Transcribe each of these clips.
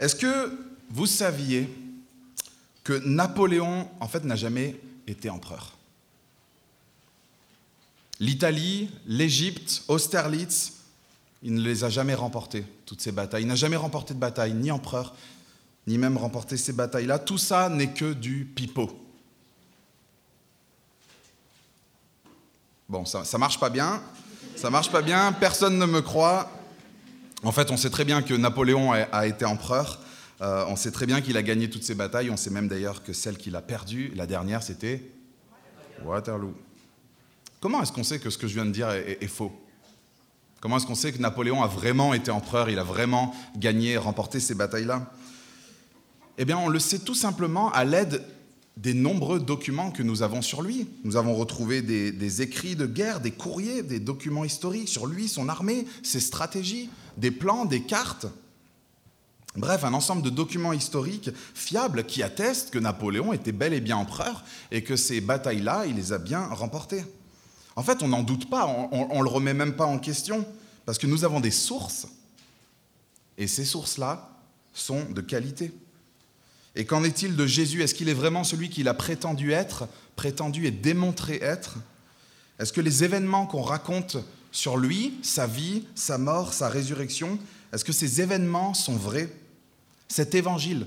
Est-ce que vous saviez que Napoléon, en fait, n'a jamais été empereur? L'Italie, l'Égypte, Austerlitz, il ne les a jamais remportées, toutes ces batailles. Il n'a jamais remporté de bataille, ni empereur, ni même remporté ces batailles-là. Tout ça n'est que du pipeau. Bon, ça, ça marche pas bien. Ça marche pas bien, personne ne me croit. En fait, on sait très bien que Napoléon a, été empereur. Euh, on sait très bien qu'il a gagné toutes ces batailles. On sait même d'ailleurs que celle qu'il a perdue, la dernière, c'était Waterloo. Comment est-ce qu'on sait que ce que je viens de dire est, faux? Comment est-ce qu'on sait que Napoléon a vraiment été empereur, il a vraiment gagné, remporté ces batailles-là? Eh bien, on le sait tout simplement à l'aide des nombreux documents que nous avons sur lui. Nous avons retrouvé des, écrits de guerre, des courriers, des documents historiques sur lui, son armée, ses stratégies, des plans, des cartes. Bref, un ensemble de documents historiques fiables qui attestent que Napoléon était bel et bien empereur et que ces batailles-là, il les a bien remportées. En fait, on n'en doute pas, on ne le remet même pas en question, parce que nous avons des sources, et ces sources-là sont de qualité. Et qu'en est-il de Jésus? Est-ce qu'il est vraiment celui qu'il a prétendu être, prétendu et démontré être? Est-ce que les événements qu'on raconte sur lui, sa vie, sa mort, sa résurrection, est-ce que ces événements sont vrais? Cet évangile,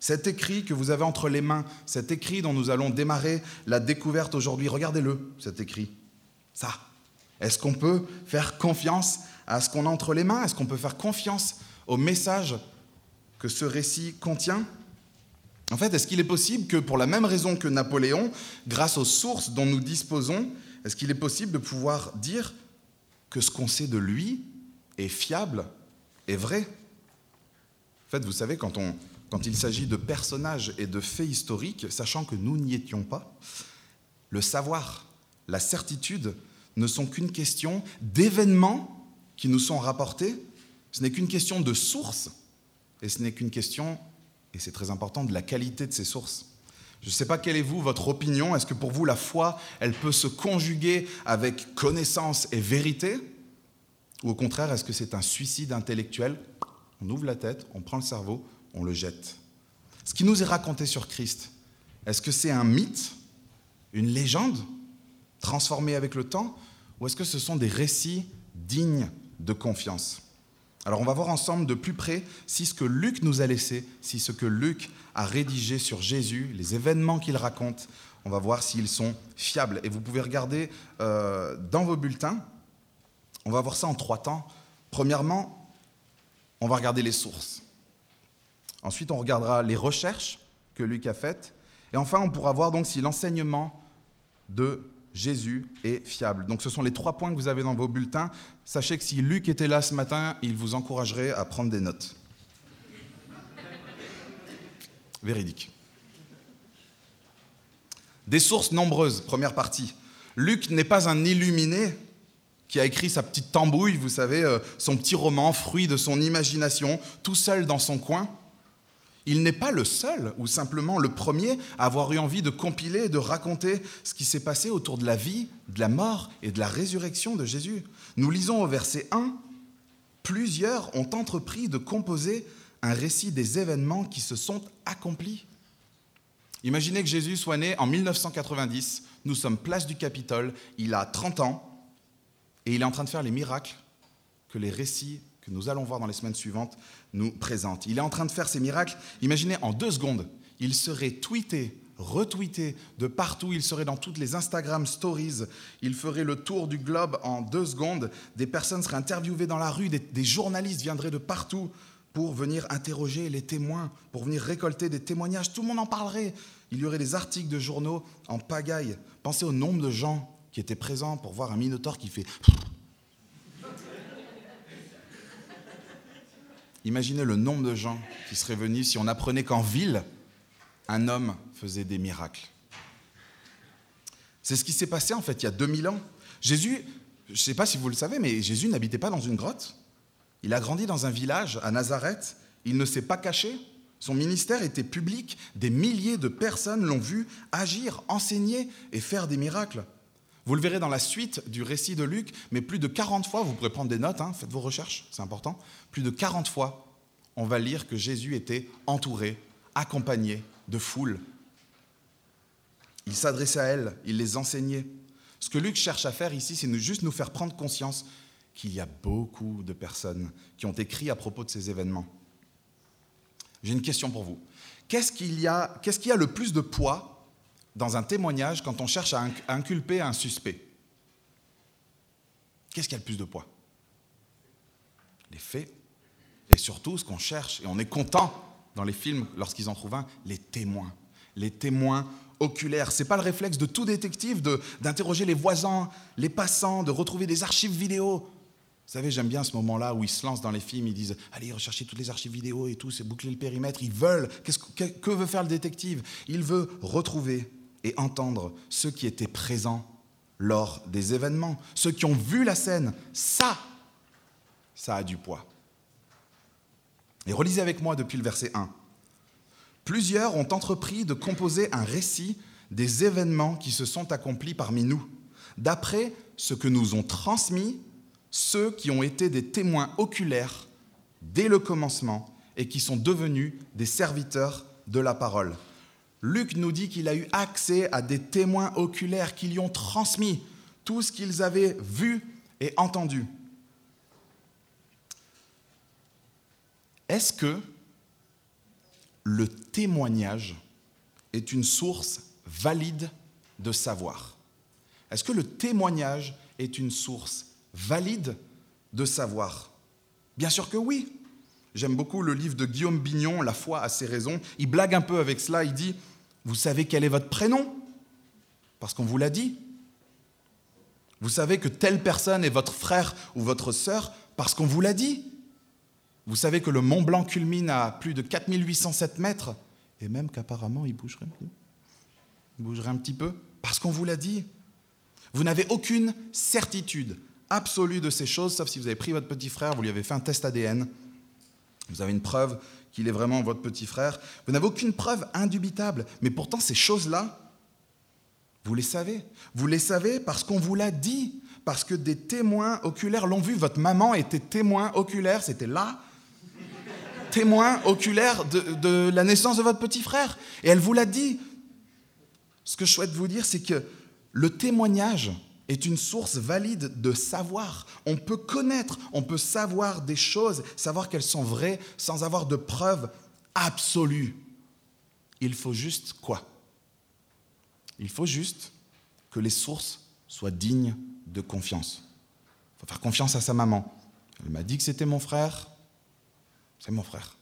cet écrit que vous avez entre les mains, cet écrit dont nous allons démarrer la découverte aujourd'hui, regardez-le, cet écrit. Ça. Est-ce qu'on peut faire confiance à ce qu'on a entre les mains? Est-ce qu'on peut faire confiance au message que ce récit contient? En fait, est-ce qu'il est possible que pour la même raison que Napoléon, grâce aux sources dont nous disposons, est-ce qu'il est possible de pouvoir dire que ce qu'on sait de lui est fiable et vrai? En fait, vous savez, quand il s'agit de personnages et de faits historiques, sachant que nous n'y étions pas, le savoir la certitude ne sont qu'une question d'événements qui nous sont rapportés, ce n'est qu'une question de sources, et ce n'est qu'une question, et c'est très important, de la qualité de ces sources. Je ne sais pas quelle est vous, votre opinion, est-ce que pour vous la foi, elle peut se conjuguer avec connaissance et vérité? Ou au contraire, est-ce que c'est un suicide intellectuel? On ouvre la tête, on prend le cerveau, on le jette. Ce qui nous est raconté sur Christ, est-ce que c'est un mythe, une légende? Transformés avec le temps, ou est-ce que ce sont des récits dignes de confiance? Alors on va voir ensemble de plus près si ce que Luc nous a laissé, si ce que Luc a rédigé sur Jésus, les événements qu'il raconte, on va voir s'ils sont fiables. Et vous pouvez regarder euh, dans vos bulletins, on va voir ça en trois temps. Premièrement, on va regarder les sources. Ensuite, on regardera les recherches que Luc a faites. Et enfin, on pourra voir donc si l'enseignement de Jésus est fiable. Donc ce sont les trois points que vous avez dans vos bulletins. Sachez que si Luc était là ce matin, il vous encouragerait à prendre des notes. Véridique. Des sources nombreuses, première partie. Luc n'est pas un illuminé qui a écrit sa petite tambouille, vous savez, euh, son petit roman, fruit de son imagination, tout seul dans son coin. Il n'est pas le seul ou simplement le premier à avoir eu envie de compiler et de raconter ce qui s'est passé autour de la vie, de la mort et de la résurrection de Jésus. Nous lisons au verset 1, Plusieurs ont entrepris de composer un récit des événements qui se sont accomplis. Imaginez que Jésus soit né en 1990, nous sommes place du Capitole, il a 30 ans, et il est en train de faire les miracles que les récits que nous allons voir dans les semaines suivantes nous présente. Il est en train de faire ces miracles. Imaginez, en deux secondes, il serait tweeté, retweeté de partout, il serait dans toutes les Instagram stories, il ferait le tour du globe en deux secondes, des personnes seraient interviewées dans la rue, des, des journalistes viendraient de partout pour venir interroger les témoins, pour venir récolter des témoignages, tout le monde en parlerait. Il y aurait des articles de journaux en pagaille. Pensez au nombre de gens qui étaient présents pour voir un minotaure qui fait Imaginez le nombre de gens qui seraient venus si on apprenait qu'en ville, un homme faisait des miracles. C'est ce qui s'est passé en fait il y a 2000 ans. Jésus, je ne sais pas si vous le savez, mais Jésus n'habitait pas dans une grotte. Il a grandi dans un village à Nazareth. Il ne s'est pas caché. Son ministère était public. Des milliers de personnes l'ont vu agir, enseigner et faire des miracles. Vous le verrez dans la suite du récit de Luc, mais plus de 40 fois, vous pourrez prendre des notes, hein, faites vos recherches, c'est important, plus de 40 fois, on va lire que Jésus était entouré, accompagné de foules. Il s'adressait à elles, il les enseignait. Ce que Luc cherche à faire ici, c'est juste nous faire prendre conscience qu'il y a beaucoup de personnes qui ont écrit à propos de ces événements. J'ai une question pour vous. Qu'est-ce qu'il qu'est-ce qui a le plus de poids dans un témoignage quand on cherche à inculper un suspect Qu'est-ce qui a le plus de poids? Les faits. Et surtout, ce qu'on cherche, et on est content dans les films lorsqu'ils en trouvent un, les témoins. Les témoins oculaires. Ce n'est pas le réflexe de tout détective d'interroger les voisins, les passants, de retrouver des archives vidéo. Vous savez, j'aime bien ce moment-là où ils se lancent dans les films, ils disent Allez, recherchez toutes les archives vidéo et tout, c'est boucler le périmètre. Ils veulent. que, que veut faire le détective? Il veut retrouver et entendre ceux qui étaient présents lors des événements, ceux qui ont vu la scène. Ça, ça a du poids. Et relisez avec moi depuis le verset 1. Plusieurs ont entrepris de composer un récit des événements qui se sont accomplis parmi nous, d'après ce que nous ont transmis ceux qui ont été des témoins oculaires dès le commencement et qui sont devenus des serviteurs de la parole. Luc nous dit qu'il a eu accès à des témoins oculaires qui lui ont transmis tout ce qu'ils avaient vu et entendu. Est-ce que le témoignage est une source valide de savoir? Est-ce que le témoignage est une source valide de savoir? Bien sûr que oui. J'aime beaucoup le livre de Guillaume Bignon, La foi a ses raisons. Il blague un peu avec cela, il dit, vous savez quel est votre prénom? Parce qu'on vous l'a dit. Vous savez que telle personne est votre frère ou votre sœur parce qu'on vous l'a dit. Vous savez que le Mont Blanc culmine à plus de 4807 mètres et même qu'apparemment il bougerait, il bougerait un petit peu parce qu'on vous l'a dit. Vous n'avez aucune certitude absolue de ces choses, sauf si vous avez pris votre petit frère, vous lui avez fait un test ADN, vous avez une preuve qu'il est vraiment votre petit frère. Vous n'avez aucune preuve indubitable, mais pourtant ces choses-là, vous les savez. Vous les savez parce qu'on vous l'a dit, parce que des témoins oculaires l'ont vu. Votre maman était témoin oculaire, c'était là, témoin oculaire de, de, la naissance de votre petit frère. Et elle vous l'a dit. Ce que je souhaite vous dire, c'est que le témoignage, est une source valide de savoir. On peut connaître, on peut savoir des choses, savoir qu'elles sont vraies sans avoir de preuves absolues. Il faut juste quoi? Il faut juste que les sources soient dignes de confiance. Il faut faire confiance à sa maman. Elle m'a dit que c'était mon frère, c'est mon frère.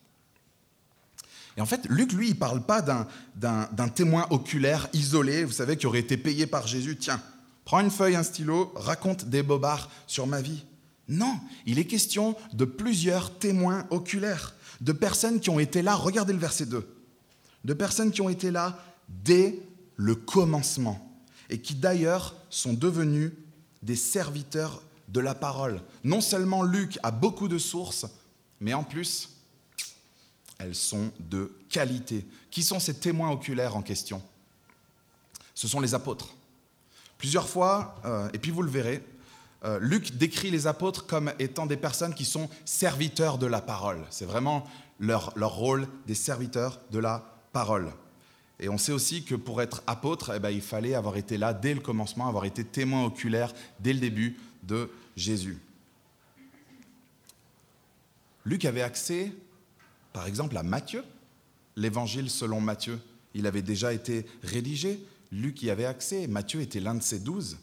Et en fait, Luc, lui, il ne parle pas d'un témoin oculaire isolé, vous savez, qui aurait été payé par Jésus. Tiens, Prends une feuille, un stylo, raconte des bobards sur ma vie. Non, il est question de plusieurs témoins oculaires, de personnes qui ont été là, regardez le verset 2, de personnes qui ont été là dès le commencement et qui d'ailleurs sont devenus des serviteurs de la parole. Non seulement Luc a beaucoup de sources, mais en plus, elles sont de qualité. Qui sont ces témoins oculaires en question? Ce sont les apôtres. Plusieurs fois, euh, et puis vous le verrez, euh, Luc décrit les apôtres comme étant des personnes qui sont serviteurs de la parole. C'est vraiment leur, rôle des serviteurs de la parole. Et on sait aussi que pour être apôtre, eh ben, il fallait avoir été là dès le commencement, avoir été témoin oculaire dès le début de Jésus. Luc avait accès, par exemple, à Matthieu, l'évangile selon Matthieu. Il avait déjà été rédigé. Luc y avait accès, Matthieu était l'un de ces douze.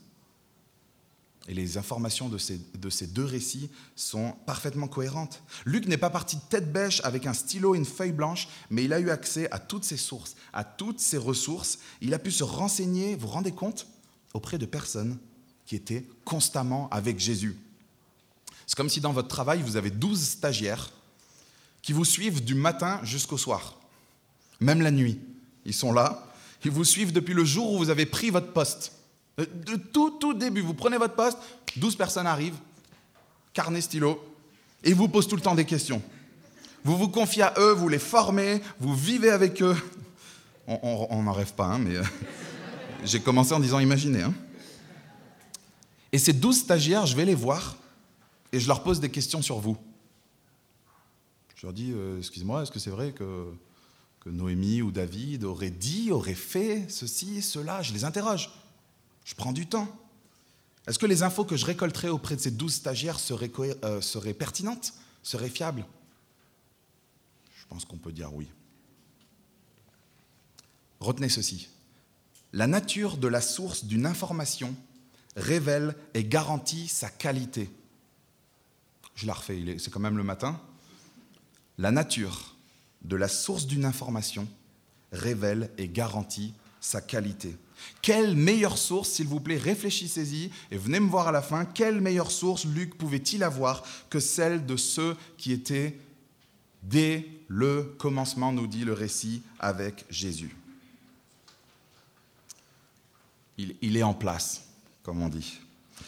Et les informations de ces, de ces, deux récits sont parfaitement cohérentes. Luc n'est pas parti tête bêche avec un stylo et une feuille blanche, mais il a eu accès à toutes ces sources, à toutes ces ressources. Il a pu se renseigner, vous vous rendez compte, auprès de personnes qui étaient constamment avec Jésus. C'est comme si dans votre travail, vous avez douze stagiaires qui vous suivent du matin jusqu'au soir, même la nuit. Ils sont là, ils vous suivent depuis le jour où vous avez pris votre poste. De tout, tout début, vous prenez votre poste, 12 personnes arrivent, carnet, stylo, et vous posent tout le temps des questions. Vous vous confiez à eux, vous les formez, vous vivez avec eux. On n'en rêve pas, hein, mais euh, j'ai commencé en disant imaginez. Hein. Et ces 12 stagiaires, je vais les voir et je leur pose des questions sur vous. Je leur dis, euh, excusez-moi, est-ce que c'est vrai que, que Noémie ou David auraient dit, auraient fait ceci, cela Je les interroge. Je prends du temps. Est-ce que les infos que je récolterai auprès de ces douze stagiaires seraient, euh, pertinentes, seraient fiables? Je pense qu'on peut dire oui. Retenez ceci. La nature de la source d'une information révèle et garantit sa qualité. Je la refais, c'est quand même le matin. La nature de la source d'une information révèle et garantit sa qualité. Quelle meilleure source, s'il vous plaît, réfléchissez-y et venez me voir à la fin, quelle meilleure source Luc pouvait-il avoir que celle de ceux qui étaient dès le commencement, nous dit le récit, avec Jésus il, est en place, comme on dit.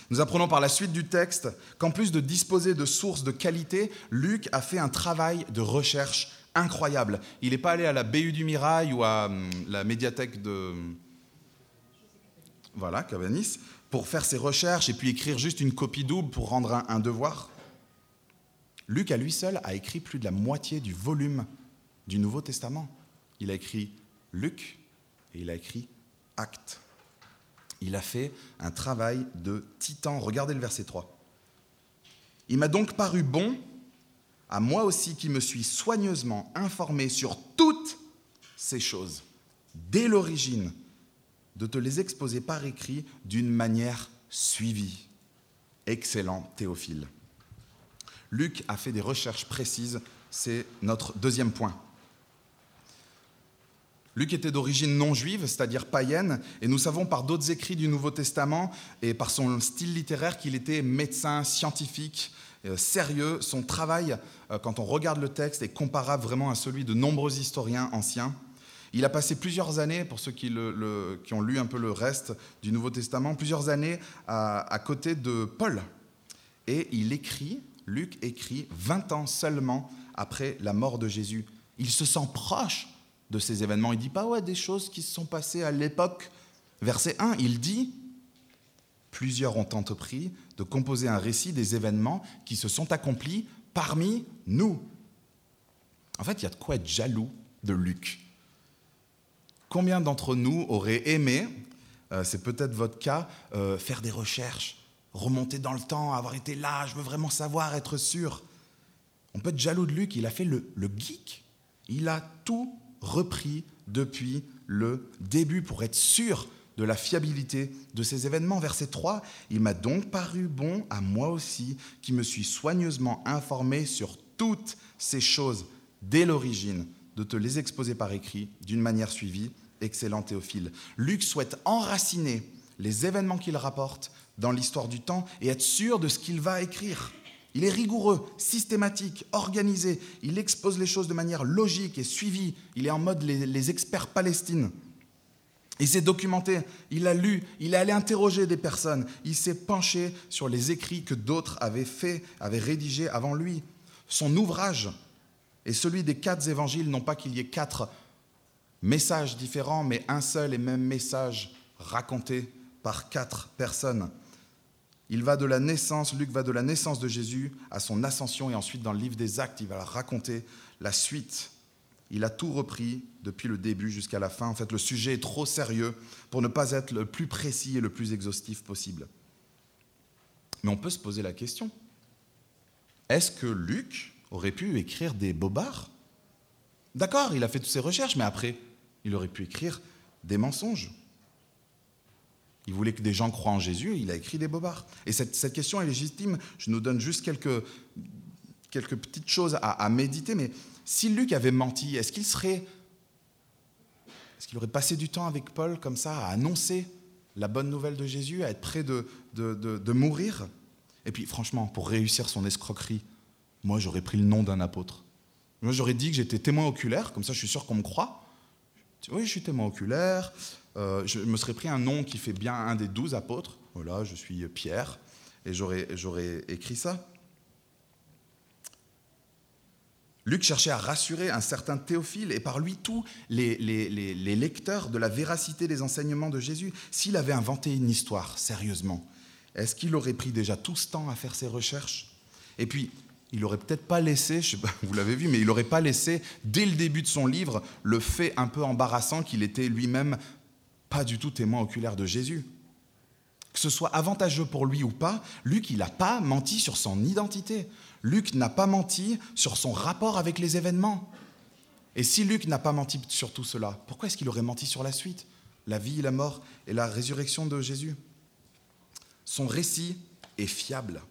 Nous apprenons par la suite du texte qu'en plus de disposer de sources de qualité, Luc a fait un travail de recherche incroyable. Il n'est pas allé à la BU du Mirail ou à hum, la médiathèque de, voilà, Cabanis, pour faire ses recherches et puis écrire juste une copie double pour rendre un, devoir. Luc, à lui seul, a écrit plus de la moitié du volume du Nouveau Testament. Il a écrit Luc et il a écrit Actes. Il a fait un travail de titan. Regardez le verset 3. Il m'a donc paru bon, à moi aussi qui me suis soigneusement informé sur toutes ces choses, dès l'origine, de te les exposer par écrit d'une manière suivie. Excellent Théophile. Luc a fait des recherches précises, c'est notre deuxième point. Luc était d'origine non juive, c'est-à-dire païenne, et nous savons par d'autres écrits du Nouveau Testament et par son style littéraire qu'il était médecin, scientifique, sérieux. Son travail, euh, quand on regarde le texte, est comparable vraiment à celui de nombreux historiens anciens. Il a passé plusieurs années, pour ceux qui, ont lu un peu le reste du Nouveau Testament, plusieurs années à, côté de Paul. Et il écrit, Luc écrit 20 ans seulement après la mort de Jésus. Il se sent proche de ces événements. Il dit pas ouais des choses qui se sont passées à l'époque. Verset 1, il dit plusieurs ont entrepris de composer un récit des événements qui se sont accomplis parmi nous. En fait, il y a de quoi être jaloux de Luc. Combien d'entre nous auraient aimé, euh, c'est peut-être votre cas, euh, faire des recherches, remonter dans le temps, avoir été là, je veux vraiment savoir, être sûr On peut être jaloux de Luc, il a fait le, le geek. Il a tout repris depuis le début pour être sûr de la fiabilité de ces événements. Verset 3, il m'a donc paru bon à moi aussi, qui me suis soigneusement informé sur toutes ces choses dès l'origine, de te les exposer par écrit d'une manière suivie excellent Théophile. Luc souhaite enraciner les événements qu'il rapporte dans l'histoire du temps et être sûr de ce qu'il va écrire. Il est rigoureux, systématique, organisé. Il expose les choses de manière logique et suivie. Il est en mode les, experts palestines. Il s'est documenté, il a lu, il est allé interroger des personnes, il s'est penché sur les écrits que d'autres avaient faits, avaient rédigés avant lui. Son ouvrage et celui des quatre évangiles, non pas qu'il y ait quatre messages différents, mais un seul et même message raconté par quatre personnes. Il va de la naissance, Luc va de la naissance de Jésus à son ascension et ensuite dans le livre des actes, il va raconter la suite. Il a tout repris depuis le début jusqu'à la fin. En fait, le sujet est trop sérieux pour ne pas être le plus précis et le plus exhaustif possible. Mais on peut se poser la question. Est-ce que Luc aurait pu écrire des bobards? D'accord, il a fait toutes ses recherches, mais après, il aurait pu écrire des mensonges. Il voulait que des gens croient en Jésus, il a écrit des bobards. Et cette, question est légitime. Je nous donne juste quelques, quelques petites choses à, méditer. Mais si Luc avait menti, est-ce qu'il serait. Est-ce qu'il aurait passé du temps avec Paul comme ça, à annoncer la bonne nouvelle de Jésus, à être prêt de, mourir? Et puis, franchement, pour réussir son escroquerie, moi, j'aurais pris le nom d'un apôtre. Moi, j'aurais dit que j'étais témoin oculaire, comme ça, je suis sûr qu'on me croit. Oui, je suis témoin oculaire. Euh, je me serais pris un nom qui fait bien un des douze apôtres. Voilà, je suis Pierre. Et j'aurais, écrit ça. Luc cherchait à rassurer un certain Théophile et par lui tous les, lecteurs de la véracité des enseignements de Jésus. S'il avait inventé une histoire, sérieusement, est-ce qu'il aurait pris déjà tout ce temps à faire ses recherches? Et puis, il n'aurait peut-être pas laissé, je sais pas, vous l'avez vu, mais il n'aurait pas laissé, dès le début de son livre, le fait un peu embarrassant qu'il était lui-même pas du tout témoin oculaire de Jésus. Que ce soit avantageux pour lui ou pas, Luc, il n'a pas menti sur son identité. Luc n'a pas menti sur son rapport avec les événements. Et si Luc n'a pas menti sur tout cela, pourquoi est-ce qu'il aurait menti sur la suite? La vie, la mort et la résurrection de Jésus Son récit est fiable.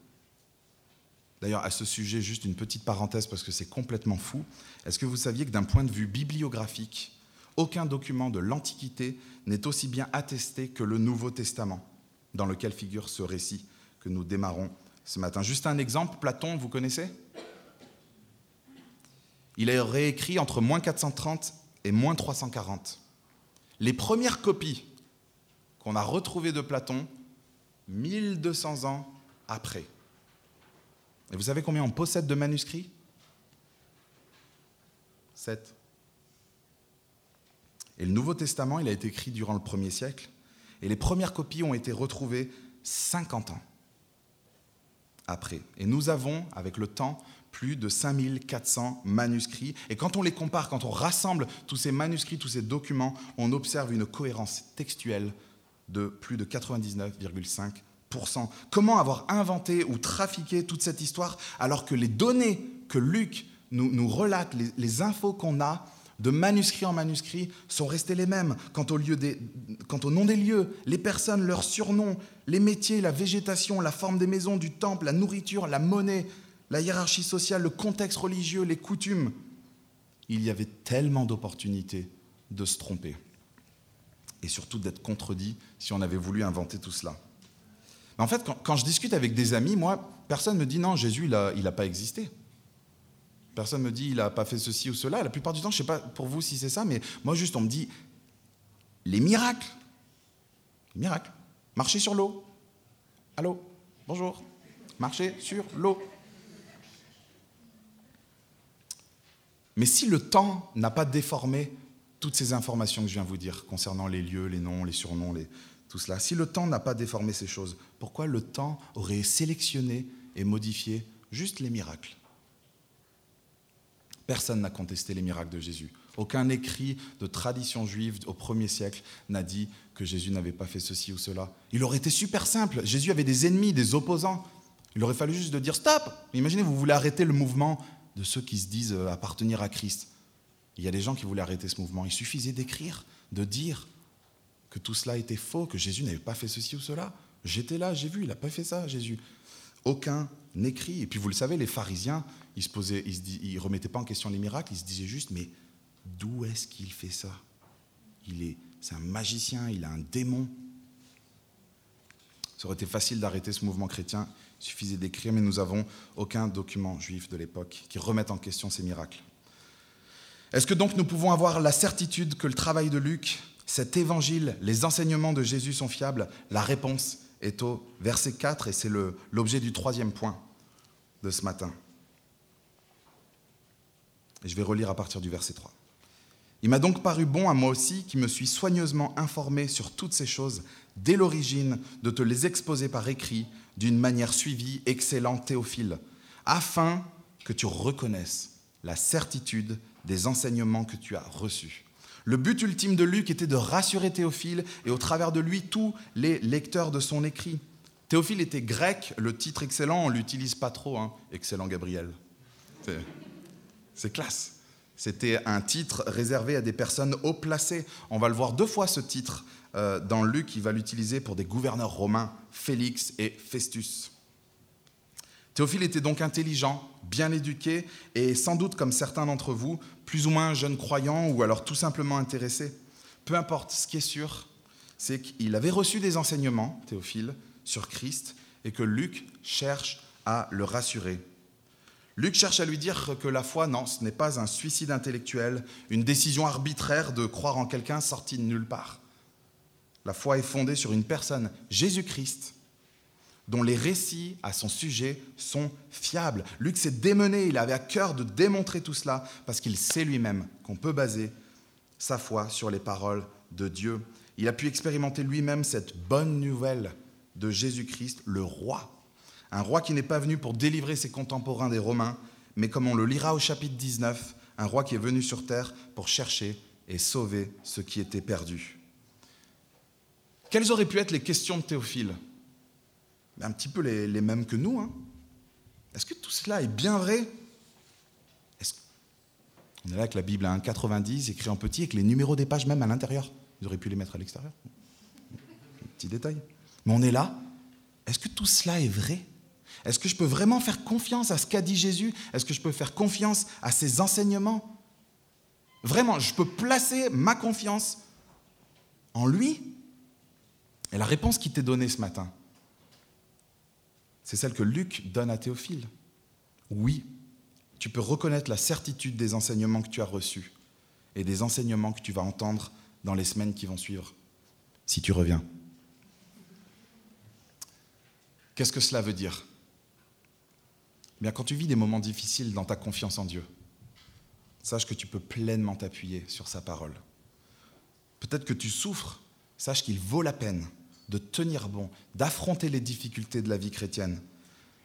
D'ailleurs, à ce sujet, juste une petite parenthèse parce que c'est complètement fou. Est-ce que vous saviez que d'un point de vue bibliographique, aucun document de l'Antiquité n'est aussi bien attesté que le Nouveau Testament, dans lequel figure ce récit que nous démarrons ce matin. Juste un exemple, Platon, vous connaissez? Il a réécrit entre moins 430 et moins 340. Les premières copies qu'on a retrouvées de Platon, 1200 ans après. Et vous savez combien on possède de manuscrits? Sept. Et le Nouveau Testament, il a été écrit durant le premier siècle, et les premières copies ont été retrouvées 50 ans après. Et nous avons, avec le temps, plus de 5400 manuscrits. Et quand on les compare, quand on rassemble tous ces manuscrits, tous ces documents, on observe une cohérence textuelle de plus de 99,5%. Comment avoir inventé ou trafiqué toute cette histoire alors que les données que Luc nous, relate, les infos qu'on a, de manuscrit en manuscrit, sont restées les mêmes. Quant au, lieu des, au nom des lieux, les personnes, leurs surnoms, les métiers, la végétation, la forme des maisons, du temple, la nourriture, la monnaie, la hiérarchie sociale, le contexte religieux, les coutumes, il y avait tellement d'opportunités de se tromper. Et surtout d'être contredit si on avait voulu inventer tout cela. Mais en fait, quand, quand je discute avec des amis, moi, personne ne me dit non, Jésus, il n'a pas existé. Personne me dit il n'a pas fait ceci ou cela. La plupart du temps, je ne sais pas pour vous si c'est ça, mais moi juste on me dit les miracles. Les miracles. Marcher sur l'eau. Allô, bonjour. Marcher sur l'eau. Mais si le temps n'a pas déformé toutes ces informations que je viens vous dire concernant les lieux, les noms, les surnoms, tout cela, si le temps n'a pas déformé ces choses, pourquoi le temps aurait sélectionné et modifié juste les miracles? Personne n'a contesté les miracles de Jésus. Aucun écrit de tradition juive au premier siècle n'a dit que Jésus n'avait pas fait ceci ou cela. Il aurait été super simple. Jésus avait des ennemis, des opposants. Il aurait fallu juste de dire stop. Imaginez, vous voulez arrêter le mouvement de ceux qui se disent euh, appartenir à Christ. Il y a des gens qui voulaient arrêter ce mouvement. Il suffisait d'écrire, de dire que tout cela était faux, que Jésus n'avait pas fait ceci ou cela. J'étais là, j'ai vu, il n'a pas fait ça, Jésus. Aucun n'écrit. Et puis vous le savez, les pharisiens, ils ne remettaient pas en question les miracles, ils se disaient juste, mais d'où est-ce qu'il fait ça? Il est, c'est un magicien, il a un démon. Ça aurait été facile d'arrêter ce mouvement chrétien, il suffisait d'écrire, mais nous n'avons aucun document juif de l'époque qui remette en question ces miracles. Est-ce que donc nous pouvons avoir la certitude que le travail de Luc, cet évangile, les enseignements de Jésus sont fiables? La réponse est au verset 4 et c'est l'objet du troisième point de ce matin. Et je vais relire à partir du verset 3. Il m'a donc paru bon à moi aussi, qui me suis soigneusement informé sur toutes ces choses dès l'origine, de te les exposer par écrit d'une manière suivie, excellent Théophile, afin que tu reconnaisses la certitude des enseignements que tu as reçus. Le but ultime de Luc était de rassurer Théophile et au travers de lui tous les lecteurs de son écrit. Théophile était grec, le titre excellent, on ne l'utilise pas trop, hein. excellent Gabriel. C'est classe. C'était un titre réservé à des personnes haut placées. On va le voir deux fois ce titre euh, dans Luc, il va l'utiliser pour des gouverneurs romains, Félix et Festus. Théophile était donc intelligent, bien éduqué et sans doute comme certains d'entre vous, plus ou moins jeune croyant ou alors tout simplement intéressé. Peu importe, ce qui est sûr, c'est qu'il avait reçu des enseignements, Théophile, sur Christ et que Luc cherche à le rassurer. Luc cherche à lui dire que la foi, non, ce n'est pas un suicide intellectuel, une décision arbitraire de croire en quelqu'un sorti de nulle part. La foi est fondée sur une personne, Jésus-Christ, dont les récits à son sujet sont fiables. Luc s'est démené, il avait à cœur de démontrer tout cela, parce qu'il sait lui-même qu'on peut baser sa foi sur les paroles de Dieu. Il a pu expérimenter lui-même cette bonne nouvelle de Jésus-Christ, le roi, Un roi qui n'est pas venu pour délivrer ses contemporains des Romains, mais comme on le lira au chapitre 19, un roi qui est venu sur terre pour chercher et sauver ceux qui étaient perdus. Quelles auraient pu être les questions de Théophile? Un petit peu les, mêmes que nous. Hein. Est-ce que tout cela est bien vrai? On est là avec la Bible à 1,90, écrit en petit, avec les numéros des pages même à l'intérieur? Ils auraient pu les mettre à l'extérieur. Petit détail. Mais on est là. Est-ce que tout cela est vrai? Est-ce que je peux vraiment faire confiance à ce qu'a dit Jésus? Est-ce que je peux faire confiance à ses enseignements? Vraiment, je peux placer ma confiance en lui? Et la réponse qui t'est donnée ce matin, c'est celle que Luc donne à Théophile. Oui, tu peux reconnaître la certitude des enseignements que tu as reçus et des enseignements que tu vas entendre dans les semaines qui vont suivre, si tu reviens. Qu'est-ce que cela veut dire? Bien, quand tu vis des moments difficiles dans ta confiance en Dieu, sache que tu peux pleinement t'appuyer sur sa parole. Peut-être que tu souffres, sache qu'il vaut la peine de tenir bon, d'affronter les difficultés de la vie chrétienne,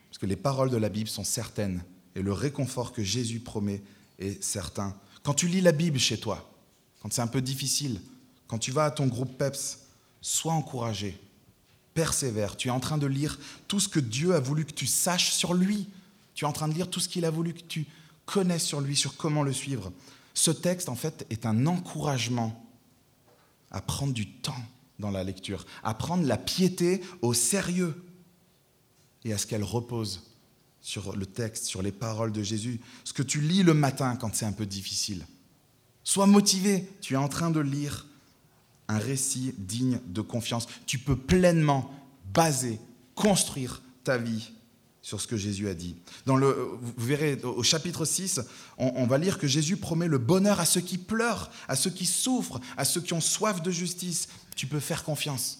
parce que les paroles de la Bible sont certaines et le réconfort que Jésus promet est certain. Quand tu lis la Bible chez toi, quand c'est un peu difficile, quand tu vas à ton groupe PEPS, sois encouragé, persévère. Tu es en train de lire tout ce que Dieu a voulu que tu saches sur lui. Tu es en train de lire tout ce qu'il a voulu que tu connaisses sur lui, sur comment le suivre. Ce texte, en fait, est un encouragement à prendre du temps dans la lecture, à prendre la piété au sérieux et à ce qu'elle repose sur le texte, sur les paroles de Jésus. Ce que tu lis le matin quand c'est un peu difficile. Sois motivé, tu es en train de lire un récit digne de confiance. Tu peux pleinement baser, construire ta vie sur ce que Jésus a dit. Vous verrez au chapitre 6, on, on, va lire que Jésus promet le bonheur à ceux qui pleurent, à ceux qui souffrent, à ceux qui ont soif de justice. Tu peux faire confiance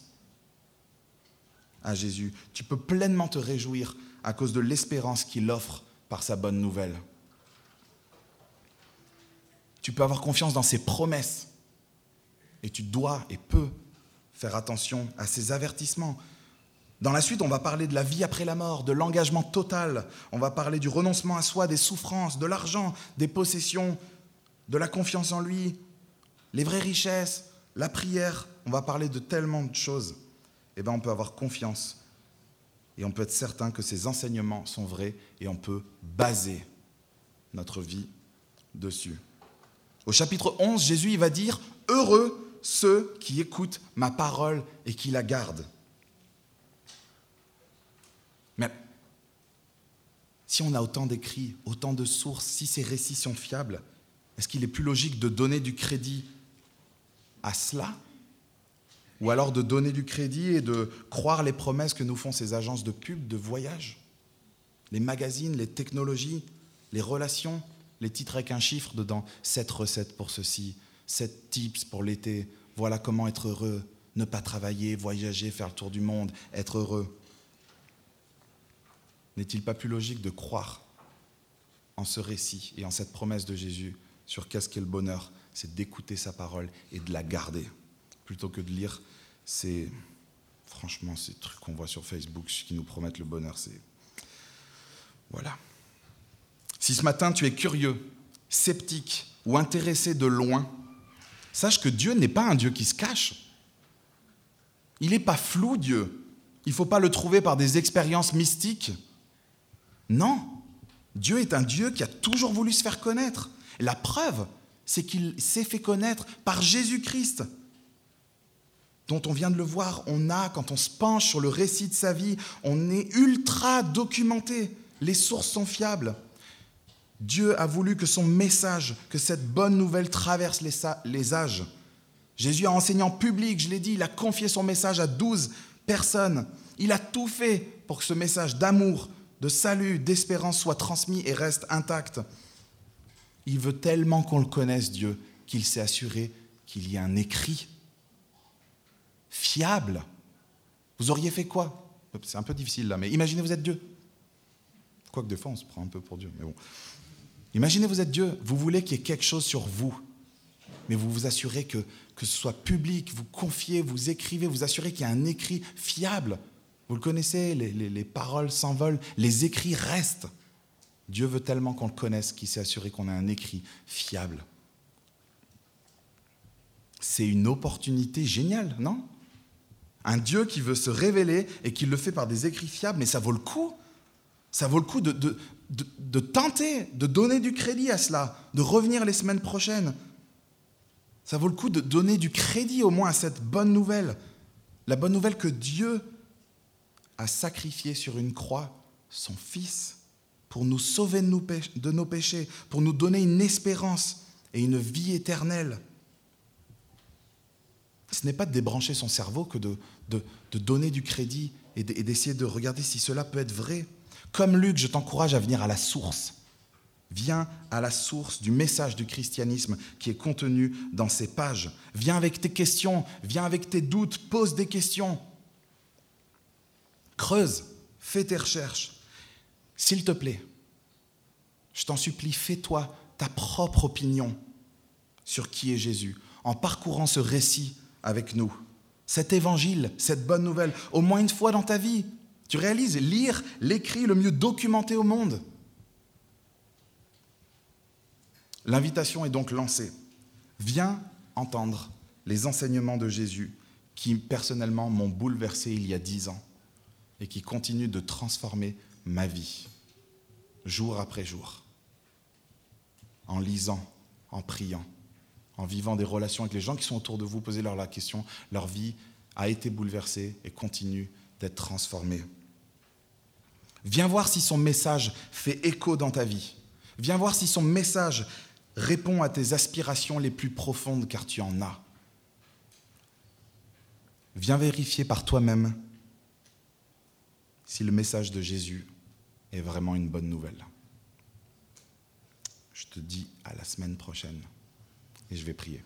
à Jésus. Tu peux pleinement te réjouir à cause de l'espérance qu'il offre par sa bonne nouvelle. Tu peux avoir confiance dans ses promesses. Et tu dois et peux faire attention à ses avertissements. Dans la suite, on va parler de la vie après la mort, de l'engagement total. On va parler du renoncement à soi, des souffrances, de l'argent, des possessions, de la confiance en lui, les vraies richesses, la prière. On va parler de tellement de choses. Eh bien, on peut avoir confiance et on peut être certain que ces enseignements sont vrais et on peut baser notre vie dessus. Au chapitre 11, Jésus va dire Heureux ceux qui écoutent ma parole et qui la gardent. Mais si on a autant d'écrits, autant de sources, si ces récits sont fiables, est-ce qu'il est plus logique de donner du crédit à cela Ou alors de donner du crédit et de croire les promesses que nous font ces agences de pub, de voyage? Les magazines, les technologies, les relations les titres avec un chiffre dedans, 7 recettes pour ceci, 7 tips pour l'été, voilà comment être heureux, ne pas travailler, voyager, faire le tour du monde, être heureux. N'est-il pas plus logique de croire en ce récit et en cette promesse de Jésus sur qu'est-ce qu'est le bonheur C'est d'écouter sa parole et de la garder, plutôt que de lire ces, franchement, ces trucs qu'on voit sur Facebook qui nous promettent le bonheur. C'est voilà. Si ce matin tu es curieux, sceptique ou intéressé de loin, sache que Dieu n'est pas un Dieu qui se cache. Il n'est pas flou, Dieu. Il ne faut pas le trouver par des expériences mystiques. Non, Dieu est un Dieu qui a toujours voulu se faire connaître. La preuve, c'est qu'il s'est fait connaître par Jésus-Christ, dont on vient de le voir. On a, quand on se penche sur le récit de sa vie, on est ultra documenté. Les sources sont fiables. Dieu a voulu que son message, que cette bonne nouvelle traverse les, âges. Jésus a enseigné en public, je l'ai dit, il a confié son message à douze personnes. Il a tout fait pour que ce message d'amour, de salut, d'espérance soit transmis et reste intact. Il veut tellement qu'on le connaisse, Dieu, qu'il s'est assuré qu'il y a un écrit fiable. Vous auriez fait quoi? C'est un peu difficile là, mais imaginez vous êtes Dieu. Quoique des fois on se prend un peu pour Dieu, mais bon. Imaginez, vous êtes Dieu, vous voulez qu'il y ait quelque chose sur vous, mais vous vous assurez que, que ce soit public, vous confiez, vous écrivez, vous assurez qu'il y a un écrit fiable. Vous le connaissez, les, les paroles s'envolent, les écrits restent. Dieu veut tellement qu'on le connaisse qu'il s'est assuré qu'on a un écrit fiable. C'est une opportunité géniale, non? Un Dieu qui veut se révéler et qui le fait par des écrits fiables, mais ça vaut le coup. Ça vaut le coup de, de, de, tenter, de donner du crédit à cela, de revenir les semaines prochaines. Ça vaut le coup de donner du crédit au moins à cette bonne nouvelle. La bonne nouvelle que Dieu a sacrifié sur une croix son Fils pour nous sauver de nos péchés, pour nous donner une espérance et une vie éternelle. Ce n'est pas de débrancher son cerveau que de, de, donner du crédit et d'essayer de regarder si cela peut être vrai. Comme Luc, je t'encourage à venir à la source. Viens à la source du message du christianisme qui est contenu dans ces pages. Viens avec tes questions, viens avec tes doutes, pose des questions. Creuse, fais tes recherches. S'il te plaît, je t'en supplie, fais-toi ta propre opinion sur qui est Jésus en parcourant ce récit avec nous. Cet évangile, cette bonne nouvelle, au moins une fois dans ta vie. Tu réalises, lire l'écrit le mieux documenté au monde. L'invitation est donc lancée. Viens entendre les enseignements de Jésus qui, personnellement, m'ont bouleversé il y a dix ans et qui continuent de transformer ma vie, jour après jour, en lisant, en priant, en vivant des relations avec les gens qui sont autour de vous, posez-leur la question, leur vie a été bouleversée et continue d'être transformée. Viens voir si son message fait écho dans ta vie. Viens voir si son message répond à tes aspirations les plus profondes, car tu en as. Viens vérifier par toi-même si le message de Jésus est vraiment une bonne nouvelle. Je te dis à la semaine prochaine et je vais prier.